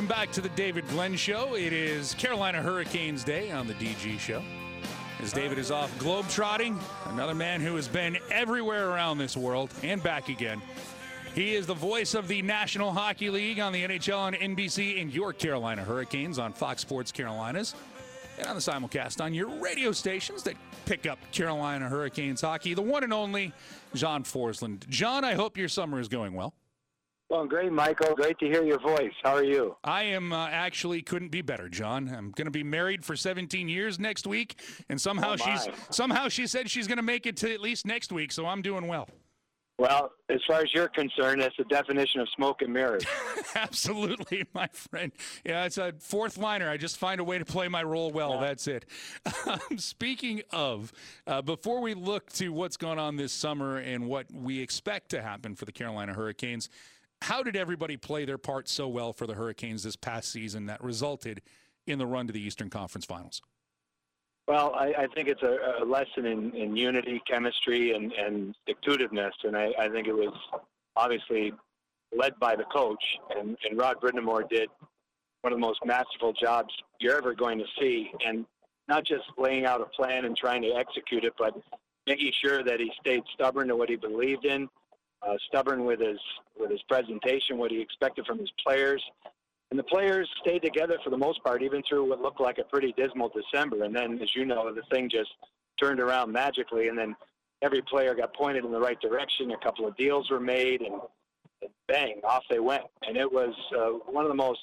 Welcome back to the David Glenn Show. It is Carolina Hurricanes Day on the DG Show. As David is off globetrotting, another man who has been everywhere around this world and back again. He is the voice of the National Hockey League on the NHL on NBC and your Carolina Hurricanes on Fox Sports Carolinas and on the simulcast on your radio stations that pick up Carolina Hurricanes hockey. The one and only John Forslund. John, I hope your summer is going well. Well, great, Michael. Great to hear your voice. How are you? I am uh, actually couldn't be better, John. I'm going to be married for 17 years next week, and somehow Oh, she's somehow she said she's going to make it to at least next week. So I'm doing well. Well, as far as you're concerned, that's the definition of smoke and mirrors. Absolutely, my friend. Yeah, it's a fourth liner. I just find a way to play my role well. That's it. Um, speaking of, uh, before we look to what's going on this summer and what we expect to happen for the Carolina Hurricanes, how did everybody play their part so well for the Hurricanes this past season that resulted in the run to the Eastern Conference Finals? Well, I, I think it's a, a lesson in, in unity, chemistry, and, and and I, I think it was obviously led by the coach, and, and Rod Brind'Amour did one of the most masterful jobs you're ever going to see, and not just laying out a plan and trying to execute it, but making sure that he stayed stubborn to what he believed in, uh, stubborn with his with his presentation, what he expected from his players, and the players stayed together for the most part, even through what looked like a pretty dismal December. And then, as you know, the thing just turned around magically, and then every player got pointed in the right direction. A couple of deals were made, and, bang, off they went. And it was uh, one of the most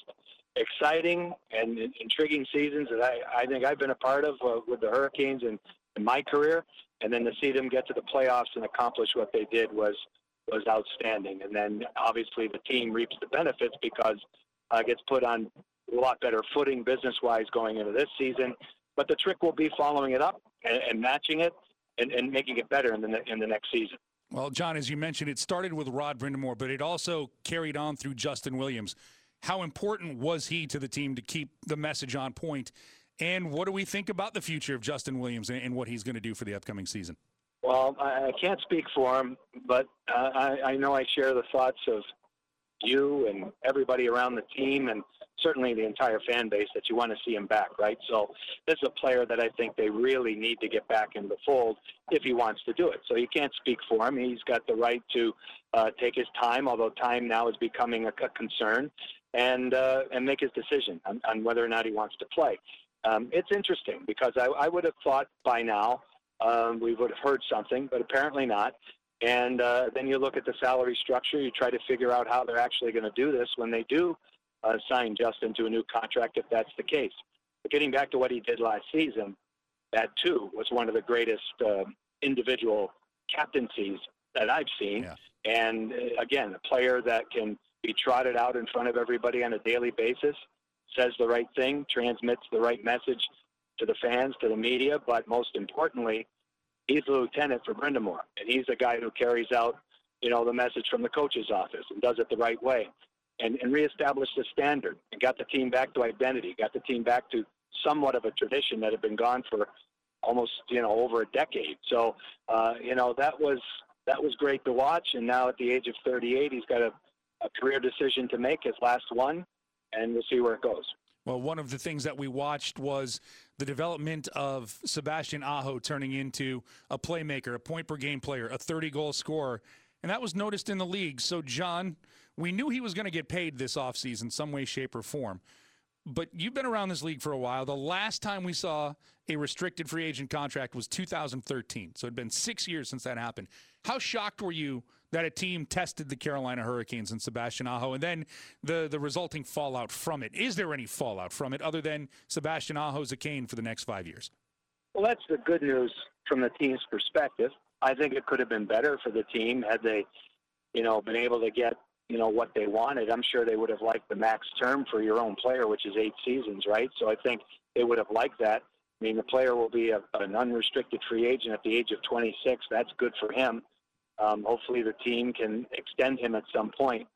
exciting and intriguing seasons that I, I think I've been a part of uh, with the Hurricanes in, in my career. And then to see them get to the playoffs and accomplish what they did was was outstanding. And then obviously the team reaps the benefits because uh, gets put on a lot better footing business wise going into this season. But the trick will be following it up and, and matching it and, and making it better in the in the next season. Well, John, as you mentioned, it started with Rod Brind'Amour, but it also carried on through Justin Williams. How important was he to the team to keep the message on point? And what do we think about the future of Justin Williams and, and what he's going to do for the upcoming season? Well, I, I can't speak for him, but I, I know I share the thoughts of you and everybody around the team, and certainly the entire fan base that you want to see him back, right? So this is a player that I think they really need to get back in the fold if he wants to do it. So you can't speak for him. He's got the right to uh, take his time, although time now is becoming a, a concern, and uh, and make his decision on, on whether or not he wants to play. Um, it's interesting because I, I would have thought by now um, we would have heard something, but apparently not. And uh, then you look at the salary structure. You try to figure out how they're actually going to do this when they do uh, sign Justin to a new contract, if that's the case. But getting back to what he did last season, that too was one of the greatest uh, individual captaincies that I've seen. Yeah. And uh, again, a player that can be trotted out in front of everybody on a daily basis, says the right thing, transmits the right message to the fans, to the media, but most importantly, he's the lieutenant for Brind'Amour, and he's the guy who carries out, you know, the message from the coach's office and does it the right way, and and reestablished the standard and got the team back to identity, got the team back to somewhat of a tradition that had been gone for almost you know over a decade. So uh, you know that was that was great to watch, and now at the age of 38, he's got a, a career decision to make, his last one, and we'll see where it goes. Well, one of the things that we watched was the development of Sebastian Aho turning into a playmaker, a point per game player, a 30 goal scorer. And that was noticed in the league. So, John, we knew he was going to get paid this offseason, some way, shape, or form. But you've been around this league for a while. The last time we saw a restricted free agent contract was 2013. So it'd been six years since that happened. How shocked were you that a team tested the Carolina Hurricanes and Sebastian Aho and then the, the resulting fallout from it? Is there any fallout from it other than Sebastian Aho's a cane for the next five years? Well, that's the good news from the team's perspective. I think it could have been better for the team had they, you know, been able to get, you know, what they wanted. I'm sure they would have liked the max term for your own player, which is eight seasons, right? So I think they would have liked that. I mean, the player will be a, an unrestricted free agent at the age of 26. That's good for him. Um, hopefully, the team can extend him at some point.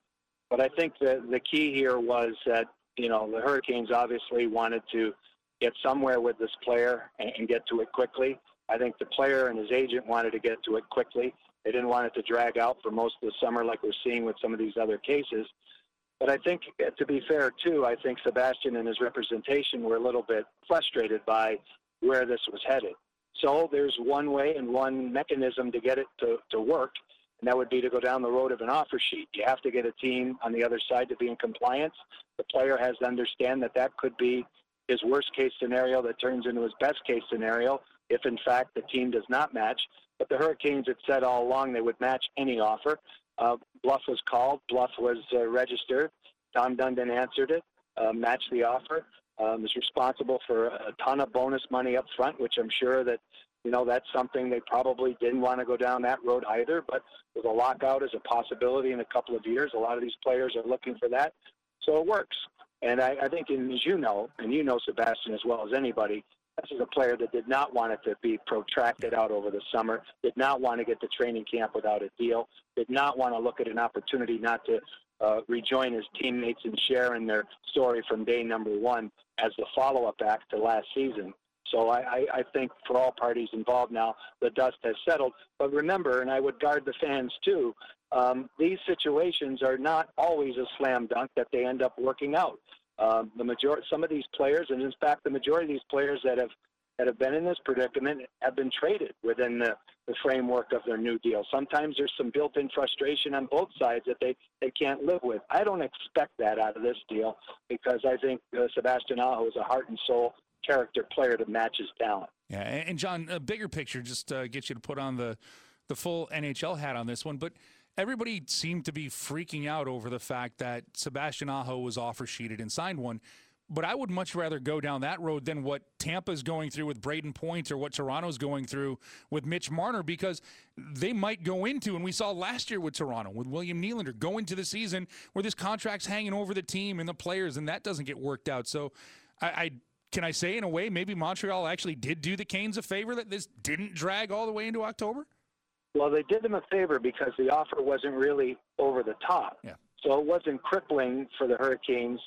But I think the the key here was that you know the Hurricanes obviously wanted to get somewhere with this player and, and get to it quickly. I think the player and his agent wanted to get to it quickly. They didn't want it to drag out for most of the summer like we're seeing with some of these other cases. But I think, uh, to be fair, too, I think Sebastian and his representation were a little bit frustrated by where this was headed. So there's one way and one mechanism to get it to, to work, and that would be to go down the road of an offer sheet. You have to get a team on the other side to be in compliance. The player has to understand that that could be his worst case scenario that turns into his best case scenario if, in fact, the team does not match. But the Hurricanes had said all along they would match any offer. Uh, bluff was called, bluff was uh, registered. Tom Dundon answered it, uh, matched the offer. Um, is responsible for a ton of bonus money up front, which I'm sure that you know that's something they probably didn't want to go down that road either. But with a lockout as a possibility in a couple of years, a lot of these players are looking for that, so it works. And I, I think, and as you know, and you know Sebastian as well as anybody, this is a player that did not want it to be protracted out over the summer, did not want to get to training camp without a deal, did not want to look at an opportunity not to uh, rejoin his teammates and share in their story from day number one as the follow up act to last season. So I, I, think for all parties involved now, the dust has settled. But remember, and I would guard the fans too, um, these situations are not always a slam dunk that they end up working out. Um, the majority, some of these players, and in fact, the majority of these players that have that have been in this predicament have been traded within the, the framework of their new deal. Sometimes there's some built-in frustration on both sides that they, they can't live with. I don't expect that out of this deal because I think uh, Sebastian Aho is a heart and soul character player to match his talent. Yeah, and John, a bigger picture, just uh, get you to put on the the full NHL hat on this one, but everybody seemed to be freaking out over the fact that Sebastian Aho was offer sheeted and signed one. But I would much rather go down that road than what Tampa's going through with Brayden Point or what Toronto's going through with Mitch Marner because they might go into, and we saw last year with Toronto, with William Nylander, go into the season where this contract's hanging over the team and the players, and that doesn't get worked out. So I, I can I say in a way maybe Montreal actually did do the Canes a favor that this didn't drag all the way into October? Well, they did them a favor because the offer wasn't really over the top. Yeah. So it wasn't crippling for the Hurricanes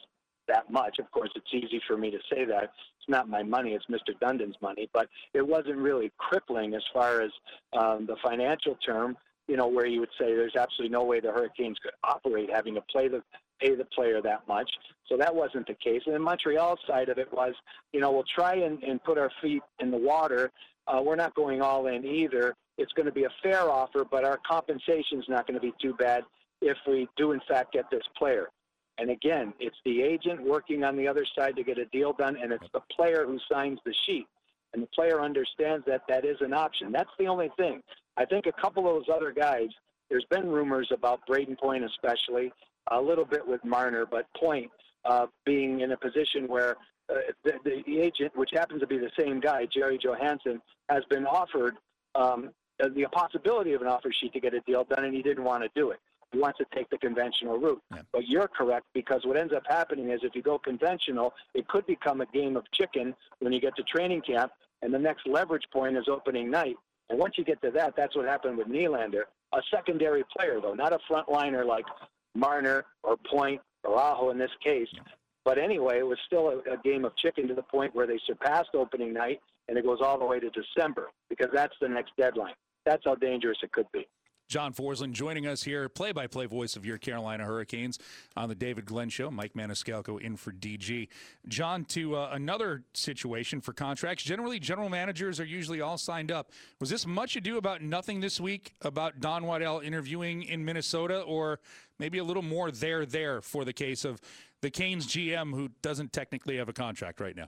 that much. Of course, it's easy for me to say that. It's not my money, it's Mr. Dundon's money, but it wasn't really crippling as far as um, the financial term, you know, where you would say there's absolutely no way the Hurricanes could operate having to play the pay the player that much. So that wasn't the case. And the Montreal side of it was, you know, we'll try and, and put our feet in the water. Uh, we're not going all in either it's going to be a fair offer, but our compensation is not going to be too bad if we do, in fact, get this player. And again, it's the agent working on the other side to get a deal done, and it's the player who signs the sheet. And the player understands that that is an option. That's the only thing. I think a couple of those other guys, there's been rumors about Brayden Point, especially, a little bit with Marner, but Point uh, being in a position where uh, the, the agent, which happens to be the same guy, Gerry Johannson, has been offered um, the possibility of an offer sheet to get a deal done, and he didn't want to do it. He wants to take the conventional route. Yeah. But you're correct because what ends up happening is if you go conventional, it could become a game of chicken when you get to training camp, and the next leverage point is opening night. And once you get to that, that's what happened with Nylander. A secondary player, though, not a frontliner like Marner or Point or Aho in this case. Yeah. But anyway, it was still a, a game of chicken to the point where they surpassed opening night, and it goes all the way to December because that's the next deadline that's how dangerous it could be. John Forslund joining us here, play by play voice of your Carolina Hurricanes on the David Glenn Show. Mike Maniscalco in for DG. John, to uh, another situation for contracts. Generally, general managers are usually all signed up. Was this much ado about nothing this week about Don Waddell interviewing in Minnesota, or maybe a little more there, there for the case of the Canes GM who doesn't technically have a contract right now?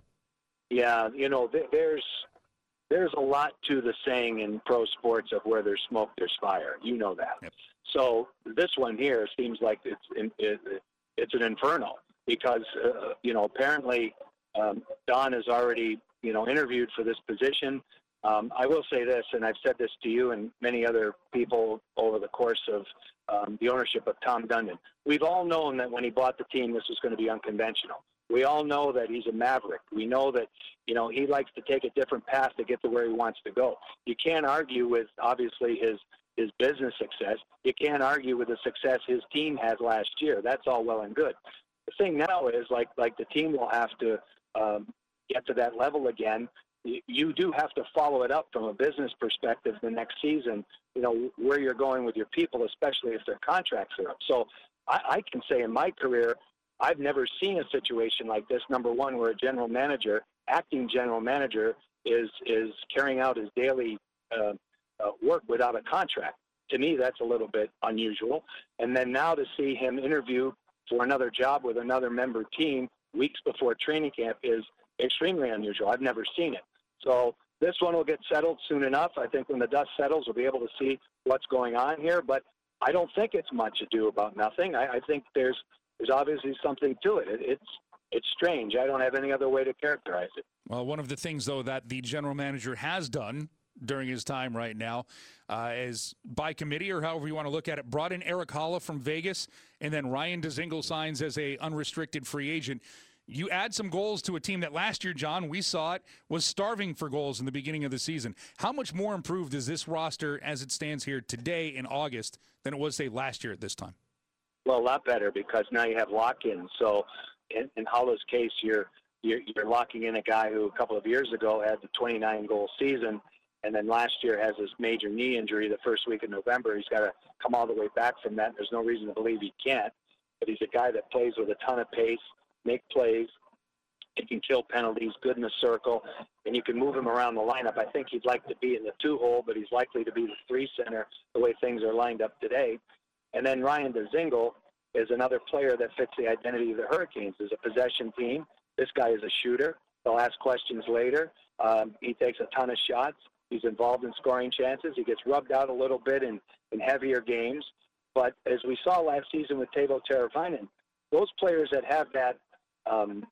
Yeah, you know, there's there's a lot to the saying in pro sports of where there's smoke, there's fire. You know that. Yep. So this one here seems like it's it, it's an inferno because uh, you know apparently um, Don has already you know interviewed for this position. Um, I will say this, and I've said this to you and many other people over the course of um, the ownership of Tom Dundon. We've all known that when he bought the team, this was going to be unconventional. We all know that he's a maverick. We know that, you know, he likes to take a different path to get to where he wants to go. You can't argue with obviously his his business success. You can't argue with the success his team had last year. That's all well and good. The thing now is like like the team will have to um, get to that level again. You do have to follow it up from a business perspective the next season. You know where you're going with your people, especially if their contracts are up. So I, I can say in my career, I've never seen a situation like this. Number one, where a general manager, acting general manager, is is carrying out his daily uh, uh, work without a contract. To me, that's a little bit unusual. And then now to see him interview for another job with another member team weeks before training camp is extremely unusual. I've never seen it. So this one will get settled soon enough. I think when the dust settles, we'll be able to see what's going on here. But I don't think it's much ado about nothing. I, I think there's there's obviously something to it. it. It's it's strange. I don't have any other way to characterize it. Well, one of the things though that the general manager has done during his time right now uh, is by committee or however you want to look at it brought in Erik Haula from Vegas and then Ryan Dzingel signs as a unrestricted free agent you add some goals to a team that last year, John, we saw it, was starving for goals in the beginning of the season. How much more improved is this roster as it stands here today in August than it was, say, last year at this time? Well, a lot better because now you have lock in. So in, in Haula's case, you're, you're, you're locking in a guy who a couple of years ago had the 29 goal season and then last year has this major knee injury the first week of November. He's got to come all the way back from that. There's no reason to believe he can't. But he's a guy that plays with a ton of pace, make plays. He can kill penalties, good in the circle, and you can move him around the lineup. I think he'd like to be in the two hole, but he's likely to be the three center the way things are lined up today. And then Ryan Dzingel is another player that fits the identity of the Hurricanes. Is a possession team. This guy is a shooter. They'll ask questions later. Um, he takes a ton of shots. He's involved in scoring chances. He gets rubbed out a little bit in, in heavier games. But as we saw last season with Teuvo Teravainen, those players that have that um,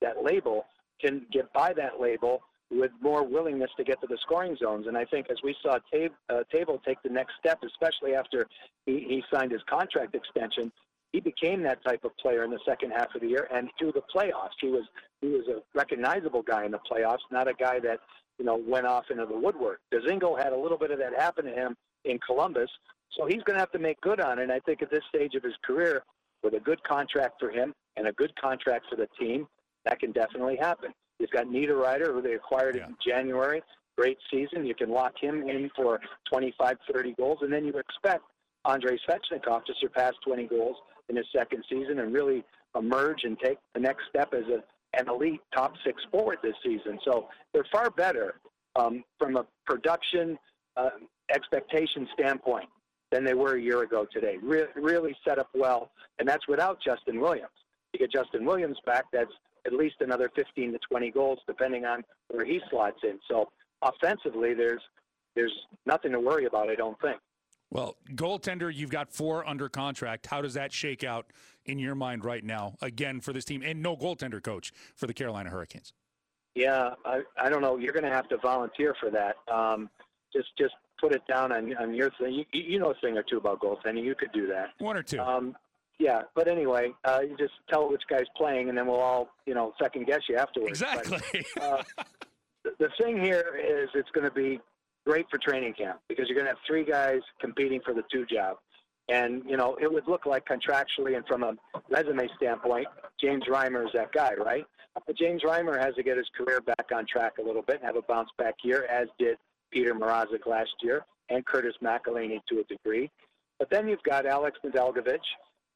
that label can get by that label with more willingness to get to the scoring zones. And I think as we saw uh, Teuvo take the next step, especially after he, he signed his contract extension, he became that type of player in the second half of the year and through the playoffs. He was he was a recognizable guy in the playoffs, not a guy that you know went off into the woodwork. Dzingel had a little bit of that happen to him in Columbus, so he's going to have to make good on it. And I think at this stage of his career, with a good contract for him and a good contract for the team, that can definitely happen. He's got Niederreiter, who they acquired yeah. in January. Great season. You can lock him in for 25, 30 goals, and then you expect Andrei Svechnikov to surpass 20 goals in his second season and really emerge and take the next step as a, an elite top six forward this season. So they're far better um, from a production uh, expectation standpoint than they were a year ago today. Re- really set up well, and that's without Justin Williams. You get Justin Williams back, that's at least another 15 to 20 goals, depending on where he slots in. So offensively, there's there's nothing to worry about. I don't think. Well, goaltender, you've got four under contract. How does that shake out in your mind right now? Again, for this team, and no goaltender coach for the Carolina Hurricanes. Yeah, I, I don't know. You're going to have to volunteer for that. Um, just just put it down on, on your thing. You, you know a thing or two about goaltending. You could do that. One or two. Um, yeah, but anyway, uh, you just tell which guy's playing, and then we'll all, you know, second guess you afterwards. Exactly. But, uh, the thing here is it's going to be great for training camp because you're going to have three guys competing for the two job. And, you know, it would look like contractually and from a resume standpoint, James Reimer is that guy, right? But James Reimer has to get his career back on track a little bit and have a bounce back year, as did Peter Mrazek last year and Curtis McElhinney to a degree. But then you've got Alex Nedeljkovic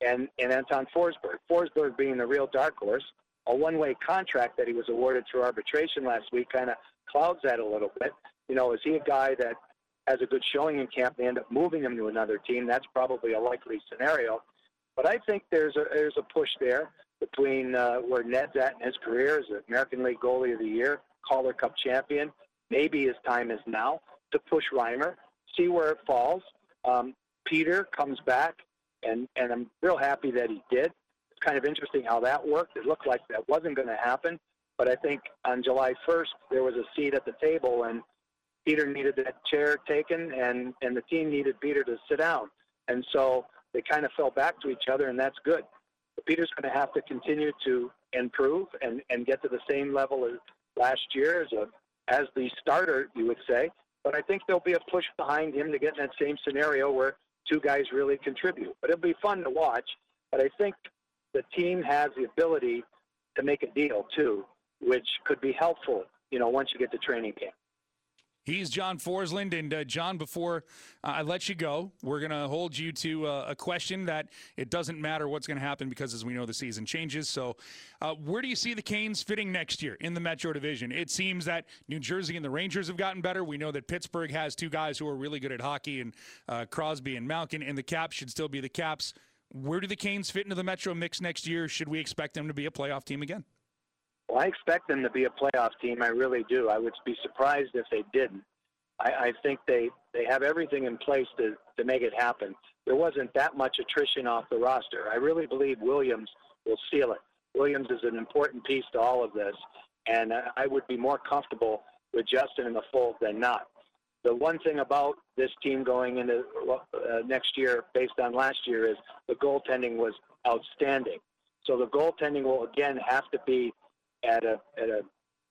and, and Anton Forsberg. Forsberg being the real dark horse. A one-way contract that he was awarded through arbitration last week kind of clouds that a little bit. You know, is he a guy that has a good showing in camp? They end up moving him to another team. That's probably a likely scenario. But I think there's a there's a push there between uh, where Ned's at in his career as American League Goalie of the Year, Calder Cup champion. Maybe his time is now to push Reimer, see where it falls. Um, Peter comes back and and I'm real happy that he did. It's kind of interesting how that worked. It looked like that wasn't going to happen, but I think on July 1st there was a seat at the table, and Peter needed that chair taken, and and the team needed Peter to sit down, and so they kind of fell back to each other, and that's good. But Peter's going to have to continue to improve and and get to the same level as last year as a as the starter, you would say. But I think there'll be a push behind him to get in that same scenario where two guys really contribute. But it'll be fun to watch. But I think the team has the ability to make a deal too, which could be helpful. You know, once you get to training camp. He's John Forslund. And uh, John, before uh, I let you go, we're going to hold you to uh, a question that it doesn't matter what's going to happen because, as we know, the season changes. So, uh, where do you see the Canes fitting next year in the Metro Division? It seems that New Jersey and the Rangers have gotten better. We know that Pittsburgh has two guys who are really good at hockey, and uh, Crosby and Malkin, and the Caps should still be the Caps. Where do the Canes fit into the Metro mix next year? Should we expect them to be a playoff team again? Well, I expect them to be a playoff team. I really do. I would be surprised if they didn't. I, I think they, they have everything in place to, to make it happen. There wasn't that much attrition off the roster. I really believe Williams will seal it. Williams is an important piece to all of this, and I would be more comfortable with Justin in the fold than not. The one thing about this team going into uh, next year, based on last year, is the goaltending was outstanding. So the goaltending will again have to be at a at a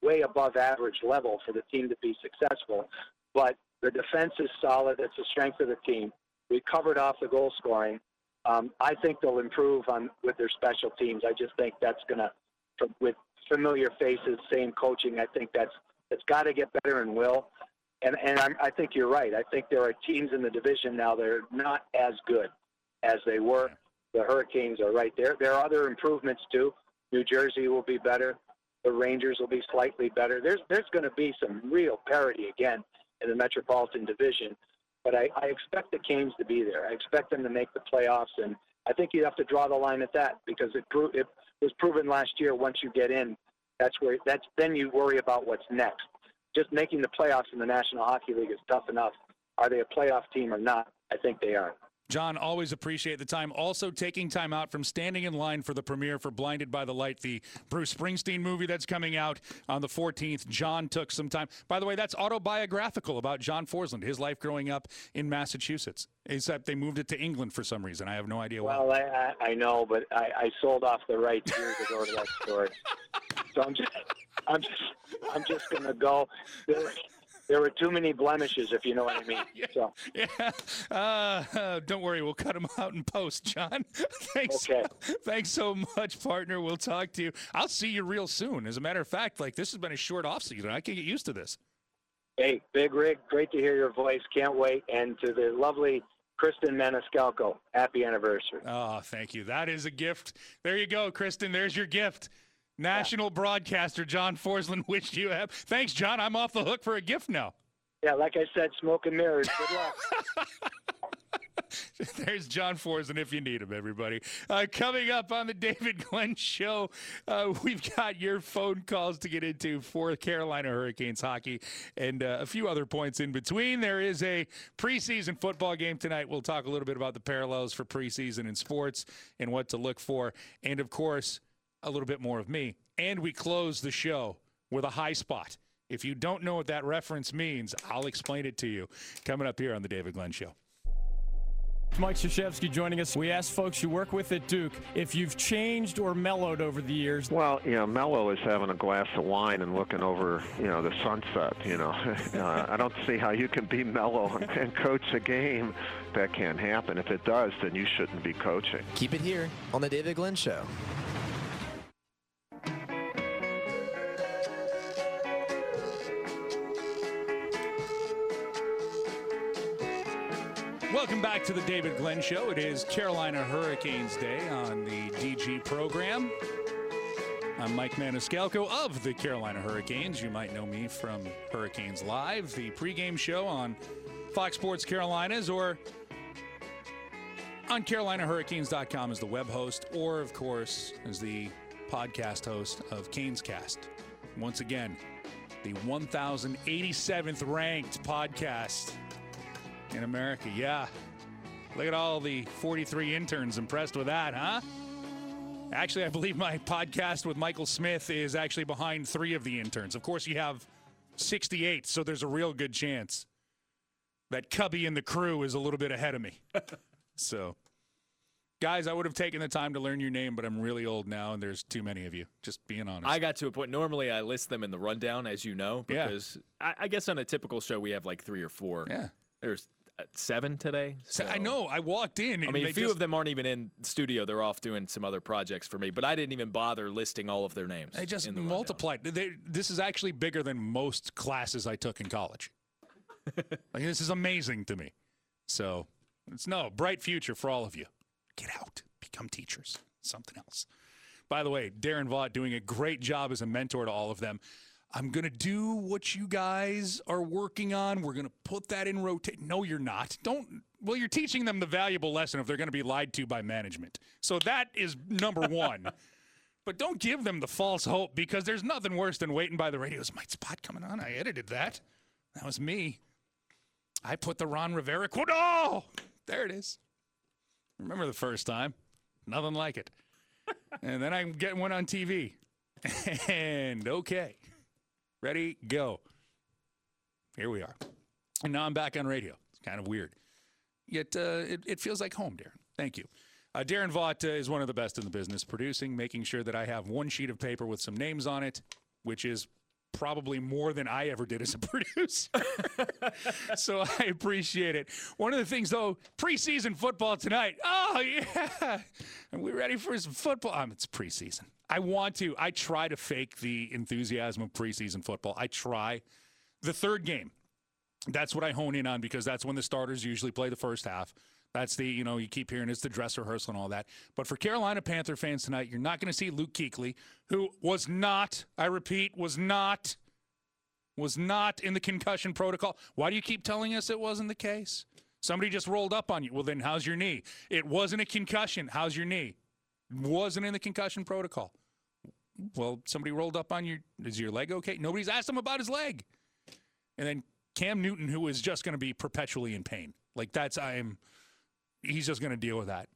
way above average level for the team to be successful. But the defense is solid. It's the strength of the team. We covered off the goal scoring. Um, I think they'll improve on with their special teams. I just think that's going to, with familiar faces, same coaching. I think that's it's got to get better and will. And and I'm, I think you're right. I think there are teams in the division now that are not as good as they were. The Hurricanes are right there. There are other improvements too. New Jersey will be better. The Rangers will be slightly better. There's there's going to be some real parity again in the Metropolitan Division, but I, I expect the Canes to be there. I expect them to make the playoffs, and I think you have to draw the line at that because it pro- it was proven last year. Once you get in, that's where that's then you worry about what's next. Just making the playoffs in the National Hockey League is tough enough. Are they a playoff team or not? I think they are. John, always appreciate the time. Also, taking time out from standing in line for the premiere for Blinded by the Light, the Bruce Springsteen movie that's coming out on the 14th. John took some time. By the way, that's autobiographical about John Forslund, his life growing up in Massachusetts. Except they moved it to England for some reason. I have no idea why. Well, I, I know, but I, I sold off the rights years ago to that story. so I'm just, I'm just, I'm just gonna go there were too many blemishes, if you know what I mean. yeah. So. yeah. Uh, don't worry, we'll cut them out in post, John. thanks. Okay. Thanks so much, partner. We'll talk to you. I'll see you real soon. As a matter of fact, like this has been a short off season. I can get used to this. Hey, Big Rig, great to hear your voice. Can't wait. And to the lovely Kristen Maniscalco, happy anniversary. Oh, thank you. That is a gift. There you go, Kristen. There's your gift. National yeah. broadcaster John Forslund wished you have. Thanks, John. I'm off the hook for a gift now. Yeah, like I said, smoke and mirrors. Good luck. There's John Forslund if you need him, everybody. Uh, coming up on the David Glenn Show, uh, we've got your phone calls to get into for Carolina Hurricanes hockey and uh, a few other points in between. There is a preseason football game tonight. We'll talk a little bit about the parallels for preseason in sports and what to look for. And of course, a little bit more of me. And we close the show with a high spot. If you don't know what that reference means, I'll explain it to you coming up here on The David Glenn Show. Mike Krzyzewski joining us. We asked folks you work with at Duke if you've changed or mellowed over the years. Well, you know, mellow is having a glass of wine and looking over, you know, the sunset. You know, uh, I don't see how you can be mellow and coach a game. That can't happen. If it does, then you shouldn't be coaching. Keep it here on the David Glenn Show. Welcome back to the David Glenn Show. It is Carolina Hurricanes Day on the DG program. I'm Mike Maniscalco of the Carolina Hurricanes. You might know me from Hurricanes Live, the pregame show on Fox Sports Carolinas, or on CarolinaHurricanes.com as the web host, or, of course, as the podcast host of Canes Cast. Once again, the 1087th ranked podcast in America. Yeah. Look at all the 43 interns impressed with that, huh? Actually, I believe my podcast with Michael Smith is actually behind three of the interns. Of course, you have 68, so there's a real good chance that Cubby and the crew is a little bit ahead of me. so, guys, I would have taken the time to learn your name, but I'm really old now, and there's too many of you. Just being honest. I got to a point. Normally, I list them in the rundown, as you know, because yeah. I, I guess on a typical show we have like three or four. Yeah. There's seven today. So. I know. I walked in. I mean, a few just... of them aren't even in studio. They're off doing some other projects for me. But I didn't even bother listing all of their names. They just the multiplied. They, this is actually bigger than most classes I took in college. like this is amazing to me. So it's no bright future for all of you. Get out, become teachers, something else. By the way, Darren Vaught doing a great job as a mentor to all of them. I'm going to do what you guys are working on. We're going to put that in rotate. No, you're not. Don't. Well, you're teaching them the valuable lesson if they're going to be lied to by management. So that is number one. but don't give them the false hope because there's nothing worse than waiting by the radio. Is my spot coming on? I edited that. That was me. I put the Ron Rivera quote. Oh, there it is. Remember the first time? Nothing like it. and then I get one on TV. and okay. Ready, go. Here we are. And now I'm back on radio. It's kind of weird. Yet uh, it, it, feels like home, Darren. Thank you. Uh, Darren Vaught uh, is one of the best in the business, producing, making sure that I have one sheet of paper with some names on it, which is probably more than I ever did as a producer. so I appreciate it. One of the things, though, preseason football tonight. Oh, yeah. Are we ready for some football? Um, it's preseason. I want to. I try to fake the enthusiasm of preseason football. I try. The third game, that's what I hone in on because that's when the starters usually play the first half. That's the, you know, you keep hearing it's the dress rehearsal and all that. But for Carolina Panther fans tonight, you're not going to see Luke Kuechly, who was not, I repeat, was not, was not in the concussion protocol. Why do you keep telling us it wasn't the case? Somebody just rolled up on you. Well, then how's your knee? It wasn't a concussion. How's your knee? Wasn't in the concussion protocol. Well, somebody rolled up on you. Is your leg okay? Nobody's asked him about his leg. And then Cam Newton, who is just going to be perpetually in pain. Like that's I'm he's just going to deal with that.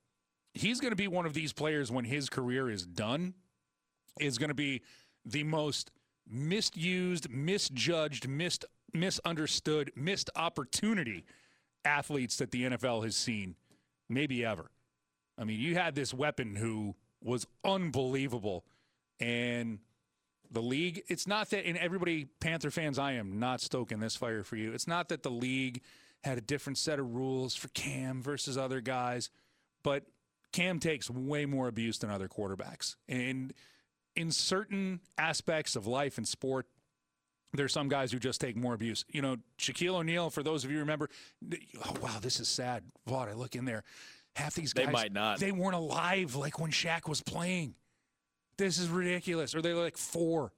He's going to be one of these players when his career is done, is going to be the most misused, misjudged, missed, misunderstood, missed opportunity athletes that the NFL has seen, maybe ever. I mean, you had this weapon who was unbelievable. And the league, it's not that, and everybody, Panther fans, I am not stoking this fire for you. It's not that the league had a different set of rules for Cam versus other guys, but Cam takes way more abuse than other quarterbacks. And in certain aspects of life and sport, there's some guys who just take more abuse. You know, Shaquille O'Neal, for those of you remember, oh, wow, this is sad. Vaught, I look in there. Half these guys, they might not. They weren't alive like when Shaq was playing. This is ridiculous. Or they're like four.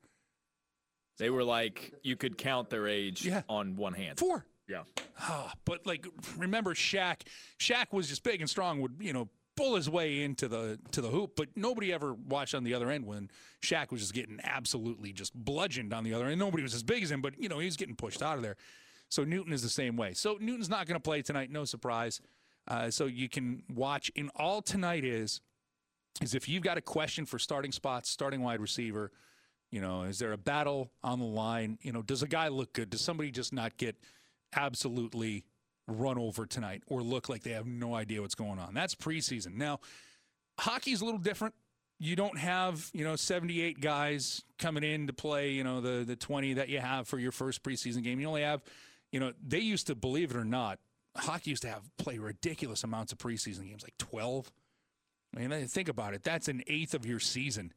They were like, you could count their age yeah. on one hand. Four. Yeah. Oh, but like, remember Shaq? Shaq was just big and strong. Would you know pull his way into the to the hoop, but nobody ever watched on the other end when Shaq was just getting absolutely just bludgeoned on the other end. Nobody was as big as him, but you know he was getting pushed out of there. So Newton is the same way. So Newton's not going to play tonight, no surprise. Uh, so you can watch. In all tonight is is if you've got a question for starting spots, starting wide receiver. You know, is there a battle on the line? You know, does a guy look good? Does somebody just not get absolutely run over tonight or look like they have no idea what's going on. That's preseason. Now, hockey's a little different. You don't have, you know, 78 guys coming in to play, you know, the the 20 that you have for your first preseason game. You only have, you know, they used to believe it or not, hockey used to have play ridiculous amounts of preseason games, like 12. I mean, think about it. That's an eighth of your season.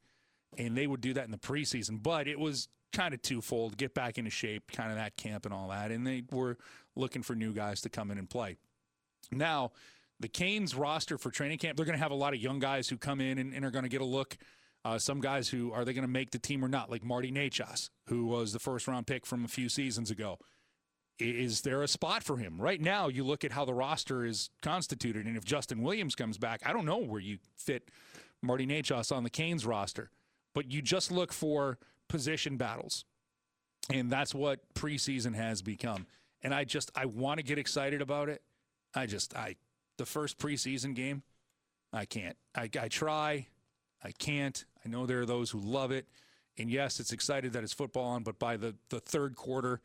And they would do that in the preseason. But it was kind of twofold get back into shape, kind of that camp and all that. And they were looking for new guys to come in and play. Now, the Canes roster for training camp, they're going to have a lot of young guys who come in and, and are going to get a look. Uh, some guys who are they going to make the team or not, like Marty Necas, who was the first round pick from a few seasons ago. Is there a spot for him? Right now, you look at how the roster is constituted, and if Justin Williams comes back, I don't know where you fit Marty Necas on the Canes roster, but you just look for position battles. And that's what preseason has become. And I just I want to get excited about it. I just I the first preseason game, I can't. I, I try, I can't. I know there are those who love it, and yes, it's excited that it's football on. But by the the third quarter,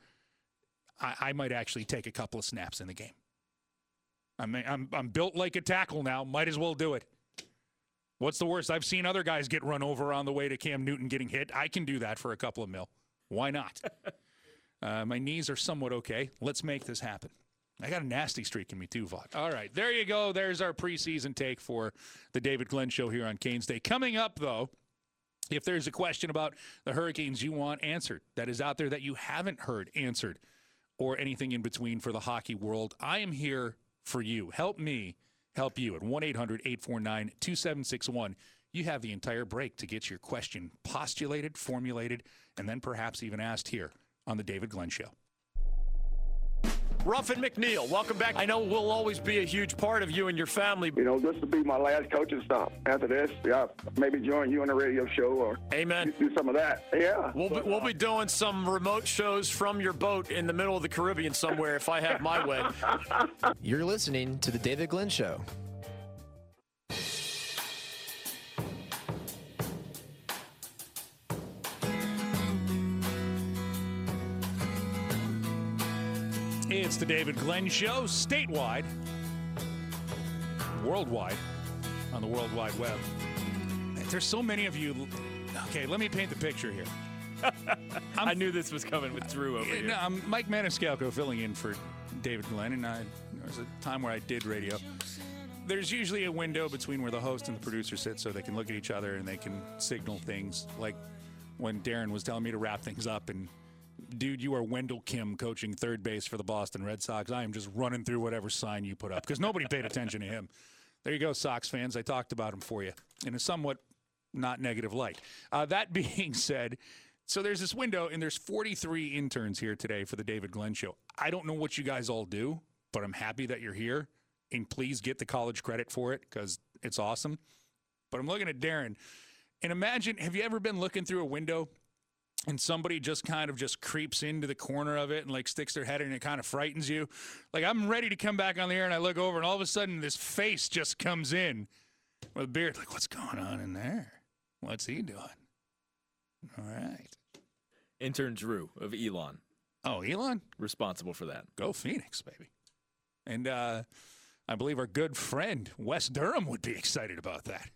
I, I might actually take a couple of snaps in the game. I mean, I'm I'm built like a tackle now. Might as well do it. What's the worst? I've seen other guys get run over on the way to Cam Newton getting hit. I can do that for a couple of mil. Why not? uh, my knees are somewhat okay. Let's make this happen. I got a nasty streak in me too, Vaught. All right, there you go. There's our preseason take for the David Glenn Show here on Canes Day. Coming up, though, if there's a question about the Hurricanes you want answered that is out there that you haven't heard answered or anything in between for the hockey world, I am here for you. Help me help you at 1 800 849 2761. You have the entire break to get your question postulated, formulated, and then perhaps even asked here on The David Glenn Show. Ruffin McNeill, welcome back. I know we'll always be a huge part of you and your family. You know, this will be my last coaching stop. After this, yeah, maybe join you on the radio show or Amen. do some of that. Yeah. We'll be, we'll be doing some remote shows from your boat in the middle of the Caribbean somewhere if I have my way. You're listening to The David Glenn Show. It's the David Glenn Show, statewide, worldwide, on the World Wide Web. There's so many of you. Okay, let me paint the picture here. I knew this was coming with Drew over here. No, I'm Mike Maniscalco filling in for David Glenn, and I, there was a time where I did radio. There's usually a window between where the host and the producer sit so they can look at each other and they can signal things. Like when Darren was telling me to wrap things up and dude, you are Wendell Kim coaching third base for the Boston Red Sox. I am just running through whatever sign you put up because nobody paid attention to him. There you go, Sox fans. I talked about him for you in a somewhat not negative light. Uh, that being said, so there's this window, and there's 43 interns here today for the David Glenn Show. I don't know what you guys all do, but I'm happy that you're here, and please get the college credit for it because it's awesome. But I'm looking at Darren, and imagine have you ever been looking through a window and somebody just kind of just creeps into the corner of it and like sticks their head in and it kind of frightens you. Like I'm ready to come back on the air and I look over and all of a sudden this face just comes in with a beard. Like, what's going on in there? What's he doing? All right. Intern Drew of Elon. Oh, Elon? Responsible for that. Go Phoenix, baby. And uh, I believe our good friend Wes Durham would be excited about that.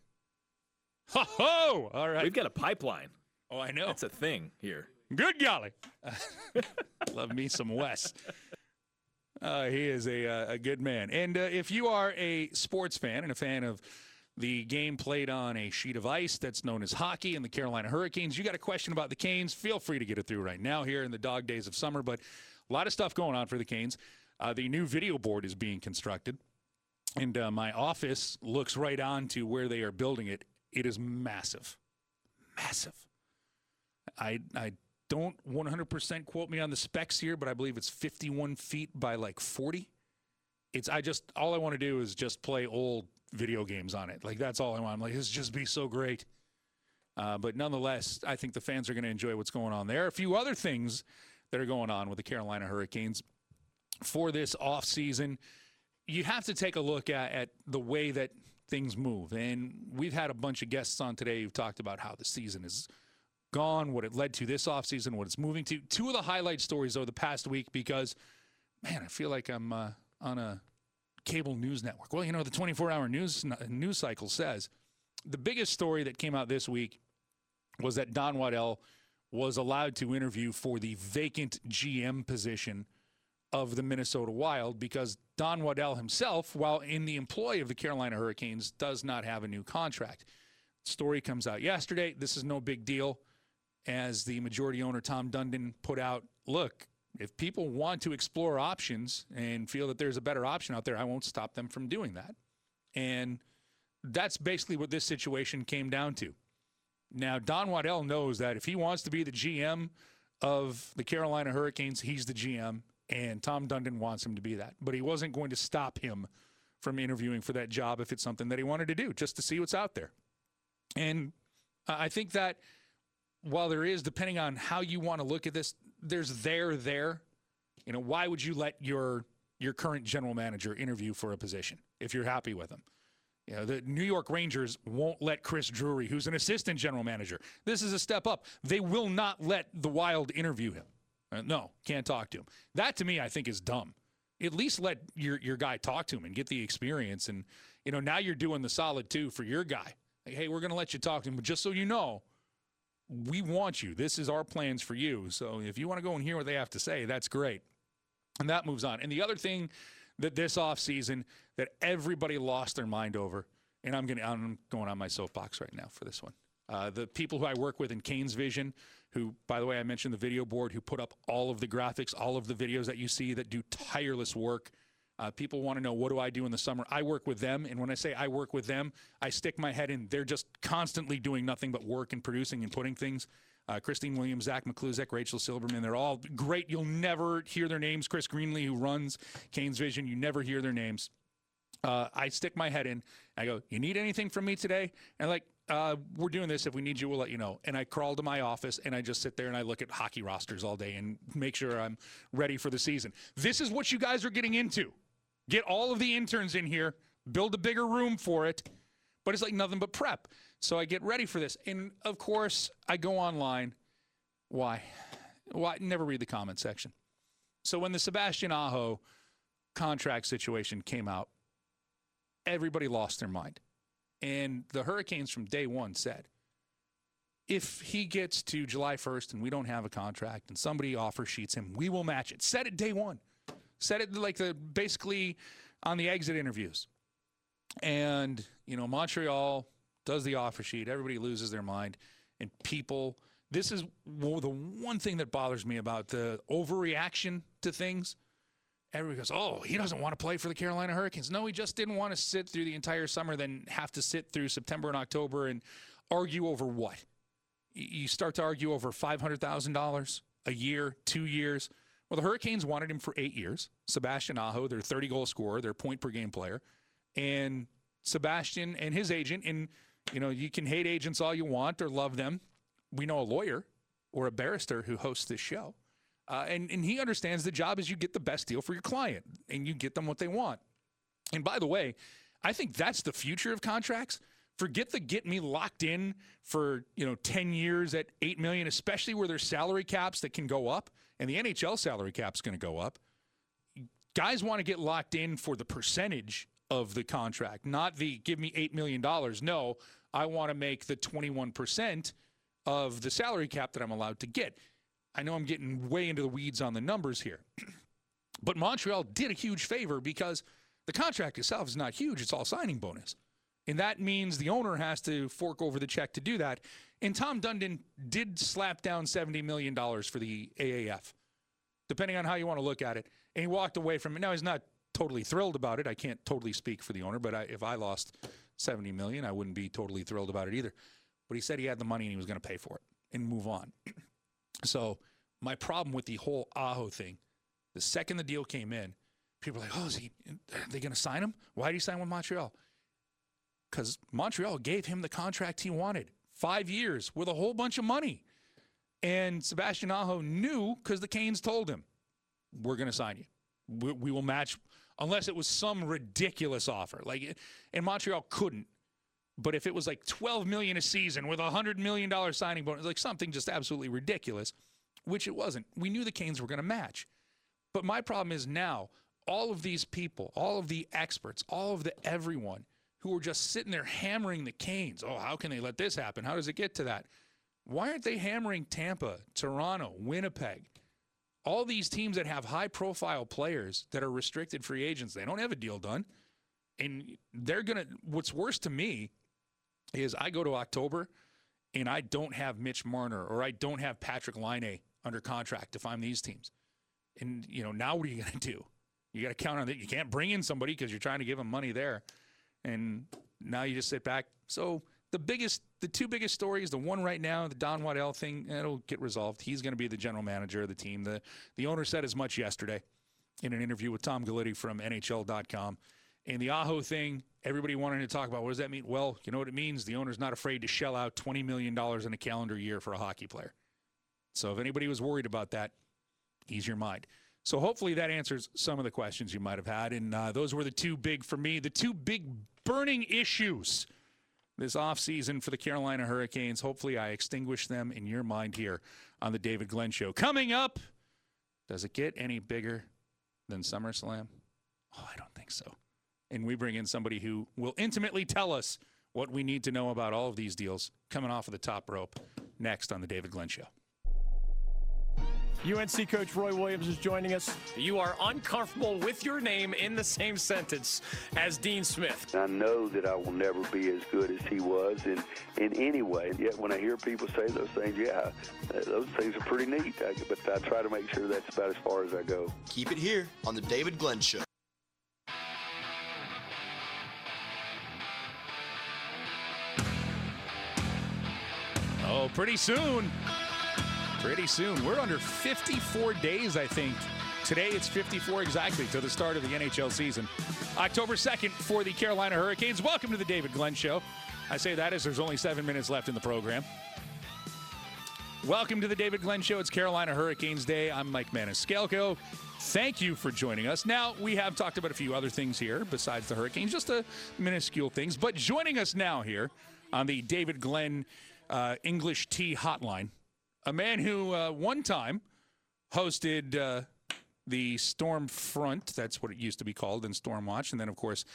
Ho ho! All right. We've got a pipeline. Oh, I know. That's a thing here. Good golly. Love me some Wes. Uh, he is a, uh, a good man. And uh, if you are a sports fan and a fan of the game played on a sheet of ice that's known as hockey and the Carolina Hurricanes, you got a question about the Canes, feel free to get it through right now here in the dog days of summer. But a lot of stuff going on for the Canes. Uh, the new video board is being constructed. And uh, my office looks right on to where they are building it. It is massive. Massive. I I don't 100% quote me on the specs here, but I believe it's 51 feet by like 40. It's I just all I want to do is just play old video games on it. Like that's all I want. I'm like this just be so great. Uh, but nonetheless, I think the fans are going to enjoy what's going on there. A few other things that are going on with the Carolina Hurricanes for this off season. You have to take a look at, at the way that things move. And we've had a bunch of guests on today who've talked about how the season is gone, what it led to this offseason, what it's moving to. Two of the highlight stories over the past week because, man, I feel like I'm uh, on a cable news network. Well, you know, the 24 hour news, news cycle says the biggest story that came out this week was that Don Waddell was allowed to interview for the vacant GM position of the Minnesota Wild because Don Waddell himself, while in the employ of the Carolina Hurricanes, does not have a new contract. Story comes out yesterday. This is no big deal as the majority owner Tom Dundon put out, look, if people want to explore options and feel that there's a better option out there, I won't stop them from doing that. And that's basically what this situation came down to. Now, Don Waddell knows that if he wants to be the GM of the Carolina Hurricanes, he's the GM, and Tom Dundon wants him to be that. But he wasn't going to stop him from interviewing for that job if it's something that he wanted to do, just to see what's out there. And I think that – while there is, depending on how you want to look at this, there's there there. You know, why would you let your your current general manager interview for a position if you're happy with him? You know, the New York Rangers won't let Chris Drury, who's an assistant general manager. This is a step up. They will not let the Wild interview him. Uh, no, can't talk to him. That to me, I think, is dumb. At least let your your guy talk to him and get the experience. And you know, now you're doing the solid too for your guy. Like, hey, we're going to let you talk to him, but just so you know, we want you. This is our plans for you. So if you want to go and hear what they have to say, that's great. And that moves on. And the other thing that this offseason that everybody lost their mind over, and I'm going I'm going on my soapbox right now for this one. Uh, the people who I work with in Canes Vision, who, by the way, I mentioned the video board, who put up all of the graphics, all of the videos that you see that do tireless work. Uh, people want to know what do I do in the summer. I work with them, and when I say I work with them, I stick my head in. They're just constantly doing nothing but work and producing and putting things. Uh, Christine Williams, Zach McCluzek, Rachel Silberman, they're all great. You'll never hear their names. Chris Greenlee, who runs Canes Vision, you never hear their names. Uh, I stick my head in. I go, "You need anything from me today?" And like, uh, "We're doing this. If we need you, we'll let you know." And I crawl to my office and I just sit there and I look at hockey rosters all day and make sure I'm ready for the season. This is what you guys are getting into. Get all of the interns in here, build a bigger room for it, but it's like nothing but prep. So I get ready for this. And of course, I go online. Why? Why? Never read the comment section. So when the Sebastian Aho contract situation came out, everybody lost their mind. And the Hurricanes from day one said, if he gets to July 1st and we don't have a contract and somebody offer sheets him, we will match it. Said it day one. Said it like the basically on the exit interviews. And, you know, Montreal does the offer sheet. Everybody loses their mind. And people, this is the one thing that bothers me about the overreaction to things. Everybody goes, oh, he doesn't want to play for the Carolina Hurricanes. No, he just didn't want to sit through the entire summer, then have to sit through September and October and argue over what? You start to argue over $500,000 a year, two years. Well, the Hurricanes wanted him for eight years. Sebastian Aho, their 30 goal scorer, their point per game player. And Sebastian and his agent, and you know, you can hate agents all you want or love them. We know a lawyer or a barrister who hosts this show. Uh, and, and he understands the job is you get the best deal for your client and you get them what they want. And by the way, I think that's the future of contracts. Forget the get me locked in for, you know, 10 years at 8 million, especially where there's salary caps that can go up and the NHL salary cap's going to go up. Guys want to get locked in for the percentage of the contract, not the give me $8 million. No, I want to make the 21% of the salary cap that I'm allowed to get. I know I'm getting way into the weeds on the numbers here, but Montreal did a huge favor because the contract itself is not huge. It's all signing bonus. And that means the owner has to fork over the check to do that. And Tom Dundon did slap down $70 million for the AAF, depending on how you want to look at it. And he walked away from it. Now, he's not totally thrilled about it. I can't totally speak for the owner, but I, if I lost 70 million, I wouldn't be totally thrilled about it either. But he said he had the money and he was going to pay for it and move on. So my problem with the whole Aho thing, the second the deal came in, people were like, "Oh, is he? Are they going to sign him? Why did he sign with Montreal?" Because Montreal gave him the contract he wanted, five years with a whole bunch of money, and Sebastian Aho knew because the Canes told him, "We're going to sign you. We, we will match." Unless it was some ridiculous offer, like, and Montreal couldn't but if it was like 12 million a season with a 100 million dollar signing bonus, like something just absolutely ridiculous, which it wasn't. We knew the Canes were going to match. But my problem is now all of these people, all of the experts, all of the everyone who are just sitting there hammering the Canes. Oh, how can they let this happen? How does it get to that? Why aren't they hammering Tampa, Toronto, Winnipeg? All these teams that have high profile players that are restricted free agents, they don't have a deal done. And they're going to, what's worse to me is I go to October and I don't have Mitch Marner or I don't have Patrick Laine under contract if I'm these teams. And, you know, now what are you going to do? You got to count on that. You can't bring in somebody because you're trying to give them money there. And now you just sit back. So the biggest, the two biggest stories, the one right now, the Don Waddell thing, it'll get resolved. He's going to be the general manager of the team. The, the owner said as much yesterday in an interview with Tom Gulitti from NHL.com. And the Aho thing, everybody wanted to talk about what does that mean? Well, you know what it means? The owner's not afraid to shell out $20 million in a calendar year for a hockey player. So if anybody was worried about that, ease your mind. So hopefully that answers some of the questions you might have had. And uh, those were the two big, for me, the two big burning issues this offseason for the Carolina Hurricanes. Hopefully I extinguish them in your mind here on the David Glenn Show. Coming up, does it get any bigger than SummerSlam? Oh, I don't think so and we bring in somebody who will intimately tell us what we need to know about all of these deals coming off of the top rope next on the David Glenn Show. UNC coach Roy Williams is joining us. You are uncomfortable with your name in the same sentence as Dean Smith. I know that I will never be as good as he was in, in any way. Yet when I hear people say those things, yeah, those things are pretty neat. I, but I try to make sure that's about as far as I go. Keep it here on the David Glenn Show. Oh, pretty soon. Pretty soon. We're under 54 days, I think. Today it's 54 exactly to the start of the NHL season. October 2nd for the Carolina Hurricanes. Welcome to the David Glenn Show. I say that as there's only seven minutes left in the program. Welcome to the David Glenn Show. It's Carolina Hurricanes Day. I'm Mike Maniscalco. Thank you for joining us. Now, we have talked about a few other things here besides the Hurricanes, just a minuscule things. But joining us now here on the David Glenn uh, English Tea Hotline, a man who uh, one time hosted uh, the Storm Front, that's what it used to be called, in Storm Watch, and then, of course,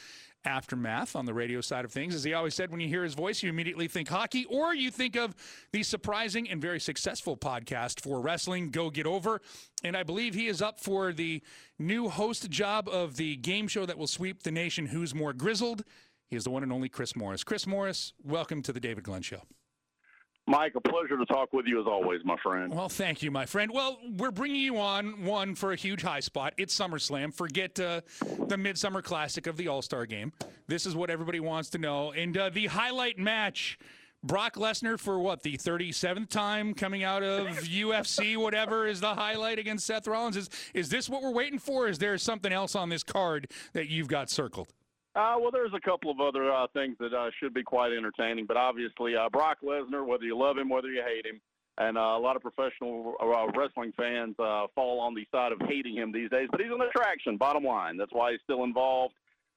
aftermath on the radio side of things. As he always said, when you hear his voice, you immediately think hockey, or you think of the surprising and very successful podcast for wrestling, Go Get Over. And I believe he is up for the new host job of the game show that will sweep the nation, Who's More Grizzled. He is the one and only Chris Morris. Chris Morris, welcome to the David Glenn Show. Mike, a pleasure to talk with you as always, my friend. Well, thank you, my friend. Well, we're bringing you on one for a huge high spot. It's SummerSlam. Forget uh, the Midsummer Classic of the All Star game. This is what everybody wants to know. And uh, the highlight match Brock Lesnar for what, the 37th time coming out of UFC, whatever, is the highlight against Seth Rollins. Is, is this what we're waiting for? Is there something else on this card that you've got circled? Uh, well, there's a couple of other uh, things that uh, should be quite entertaining, but obviously uh, Brock Lesnar, whether you love him, whether you hate him, and uh, a lot of professional uh, wrestling fans uh, fall on the side of hating him these days. But he's an attraction. Bottom line, that's why he's still involved,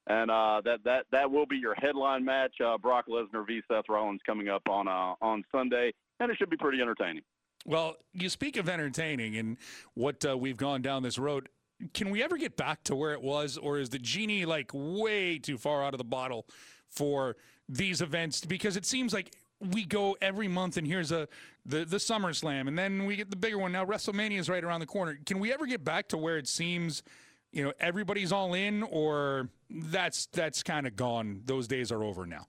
and uh, that that that will be your headline match: uh, Brock Lesnar v. Seth Rollins coming up on uh, on Sunday, and it should be pretty entertaining. Well, you speak of entertaining and what uh, we've gone down this road can we ever get back to where it was, or is the genie like way too far out of the bottle for these events? Because it seems like we go every month, and here's a the the SummerSlam, and then we get the bigger one. Now WrestleMania is right around the corner. Can we ever get back to where it seems, you know, everybody's all in, or that's that's kind of gone? Those days are over now.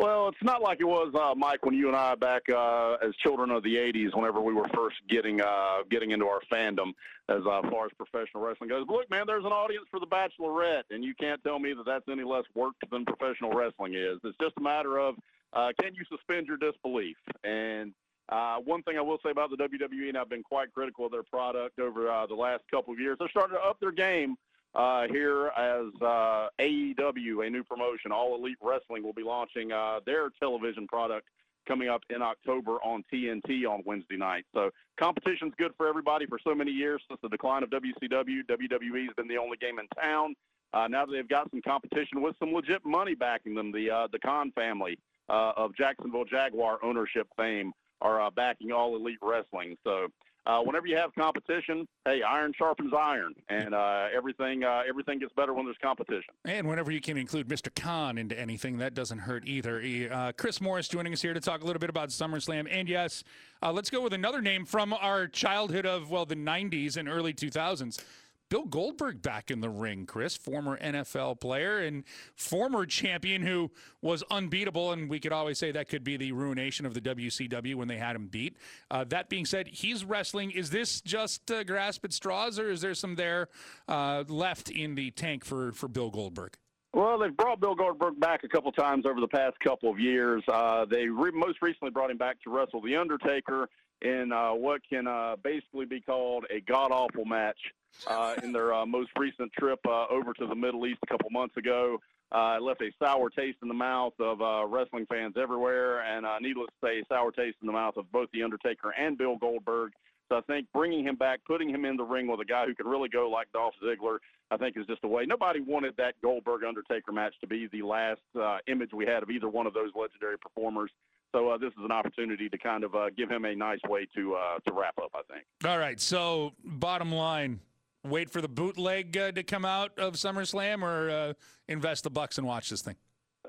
Well, it's not like it was, uh, Mike, when you and I back uh, as children of the '80s, whenever we were first getting uh, getting into our fandom as uh, far as professional wrestling goes. But look, man, there's an audience for The Bachelorette, and you can't tell me that that's any less work than professional wrestling is. It's just a matter of uh, can you suspend your disbelief? And uh, one thing I will say about the WWE, and I've been quite critical of their product over the last couple of years, they're starting to up their game uh, here as uh, AEW, a new promotion. All Elite Wrestling will be launching uh, their television product coming up in October on TNT on Wednesday night. So competition's good for everybody for so many years since the decline of WCW. WWE has been the only game in town. Uh, now that they've got some competition with some legit money backing them, the uh, the Khan family uh, of Jacksonville Jaguar ownership fame are uh, backing All Elite Wrestling. So uh, whenever you have competition, hey, iron sharpens iron, and uh, everything uh, everything gets better when there's competition. And whenever you can include Mr. Khan into anything, that doesn't hurt either. Uh, Chris Morris joining us here to talk a little bit about SummerSlam, and yes, uh, let's go with another name from our childhood of well the '90s and early 2000s. Bill Goldberg back in the ring, Chris, former NFL player and former champion who was unbeatable. And we could always say that could be the ruination of the WCW when they had him beat. Uh, that being said, he's wrestling. Is this just uh, grasp at straws, or is there some there uh, left in the tank for, for Bill Goldberg? Well, they've brought Bill Goldberg back a couple times over the past couple of years. Uh, they re- most recently brought him back to wrestle The Undertaker in uh, what can uh, basically be called a god awful match uh, in their uh, most recent trip uh, over to the Middle East a couple months ago. Uh, it left a sour taste in the mouth of wrestling fans everywhere, and needless to say, sour taste in the mouth of both The Undertaker and Bill Goldberg. So I think bringing him back, putting him in the ring with a guy who could really go like Dolph Ziggler, I think is just a way. Nobody wanted that Goldberg Undertaker match to be the last image we had of either one of those legendary performers. So uh, this is an opportunity to kind of uh, give him a nice way to uh, to wrap up. I think. All right. So bottom line, wait for the bootleg uh, to come out of SummerSlam or uh, invest the bucks and watch this thing?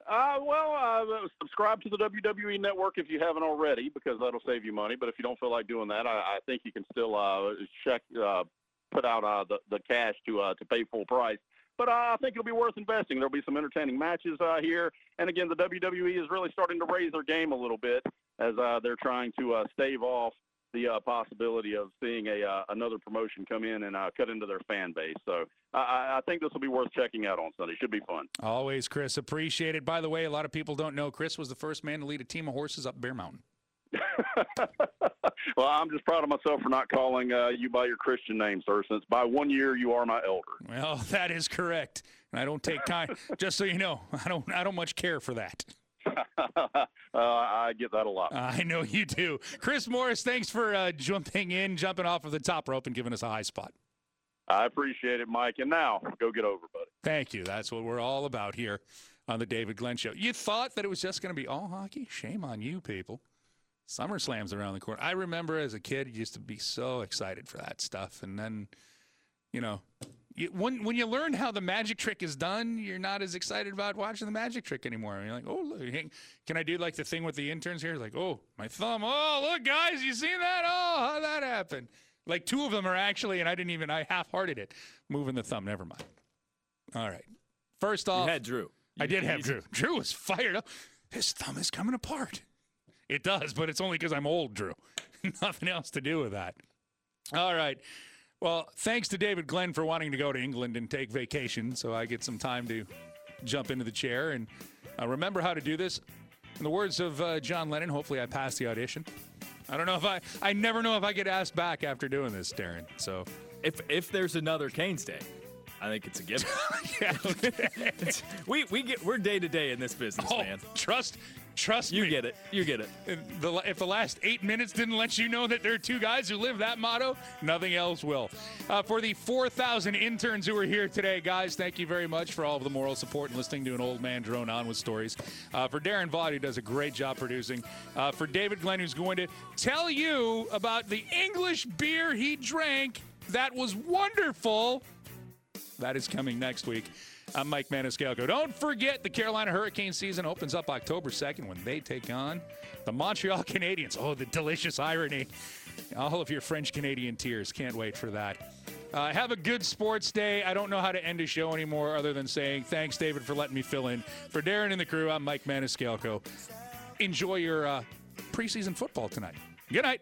Uh, well, uh, subscribe to the WWE Network if you haven't already, because that'll save you money. But if you don't feel like doing that, I, I think you can still uh, check, uh, put out uh, the the cash to uh, to pay full price. But uh, I think it'll be worth investing. There'll be some entertaining matches uh, here, and again, the WWE is really starting to raise their game a little bit as uh, they're trying to uh, stave off the uh, possibility of seeing a uh, another promotion come in and cut into their fan base. So I, I think this will be worth checking out on Sunday. Should be fun. Always, Chris. Appreciate it. By the way, a lot of people don't know Chris was the first man to lead a team of horses up Bear Mountain. well, I'm just proud of myself for not calling uh, you by your Christian name, sir. Since by one year you are my elder. Well, that is correct, and I don't take time. just so you know, I don't. I don't much care for that. uh, I get that a lot. I know you do. Chris Morris, thanks for uh, jumping in, jumping off of the top rope, and giving us a high spot. I appreciate it, Mike. And now, go get over, buddy. Thank you. That's what we're all about here on the David Glenn Show. You thought that it was just going to be all hockey? Shame on you, people. SummerSlam's around the corner. I remember as a kid, you used to be so excited for that stuff. And then, you know, you, when when you learn how the magic trick is done, you're not as excited about watching the magic trick anymore. You're like, oh, look, can I do like the thing with the interns here? Like, oh, my thumb. Oh, look, guys, you see that? Oh, how that happened? Like two of them are actually, and I didn't even, I half-hearted it, moving the thumb. Never mind. All right. First off, you had Drew. You I did have Drew. Drew was fired up. His thumb is coming apart. It does, but it's only because I'm old, Drew. Nothing else to do with that. All right. Well, thanks to David Glenn for wanting to go to England and take vacation, so I get some time to jump into the chair and uh, remember how to do this. In the words of uh, John Lennon, hopefully I pass the audition. I don't know if I. I never know if I get asked back after doing this, Darren. So, if if there's another Canes Day, I think it's a given. yeah, we we get we're day to day in this business, oh, man. Trust Trust you me. get it. You get it. If the, if the, last eight minutes didn't let you know that there are two guys who live that motto, nothing else will. Uh, for the 4,000 interns who are here today, guys, thank you very much for all of the moral support and listening to an old man drone on with stories. Uh, for Darren Vaught, who does a great job producing. Uh, for David Glenn, who's going to tell you about the English beer he drank that was wonderful. That is coming next week. I'm Mike Maniscalco. Don't forget the Carolina Hurricane season opens up October 2nd when they take on the Montreal Canadiens. Oh, the delicious irony. All of your French Canadian tears. Can't wait for that. Uh, have a good sports day. I don't know how to end a show anymore other than saying thanks, David, for letting me fill in. For Darren and the crew, I'm Mike Maniscalco. Enjoy your uh, preseason football tonight. Good night.